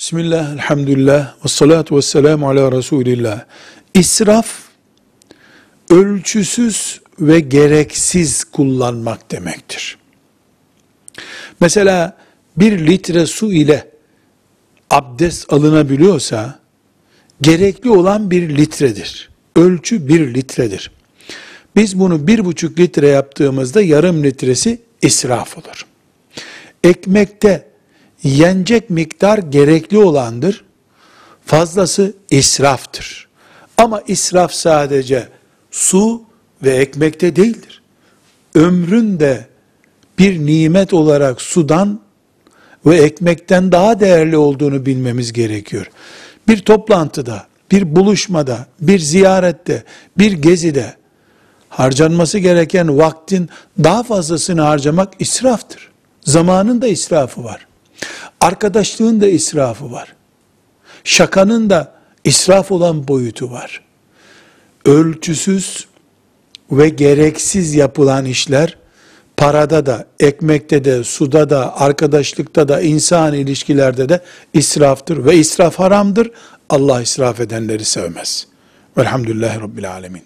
Bismillah, elhamdülillah, ve salatu ve selamu ala Resulillah. İsraf, ölçüsüz ve gereksiz kullanmak demektir. Mesela bir litre su ile abdest alınabiliyorsa, gerekli olan bir litredir. Ölçü bir litredir. Biz bunu bir buçuk litre yaptığımızda yarım litresi israf olur. Ekmekte yenecek miktar gerekli olandır. Fazlası israftır. Ama israf sadece su ve ekmekte değildir. Ömrün de bir nimet olarak sudan ve ekmekten daha değerli olduğunu bilmemiz gerekiyor. Bir toplantıda, bir buluşmada, bir ziyarette, bir gezide harcanması gereken vaktin daha fazlasını harcamak israftır. Zamanın da israfı var. Arkadaşlığın da israfı var. Şakanın da israf olan boyutu var. Ölçüsüz ve gereksiz yapılan işler parada da, ekmekte de, suda da, arkadaşlıkta da, insan ilişkilerde de israftır ve israf haramdır. Allah israf edenleri sevmez. Velhamdülillahi Rabbil Alemin.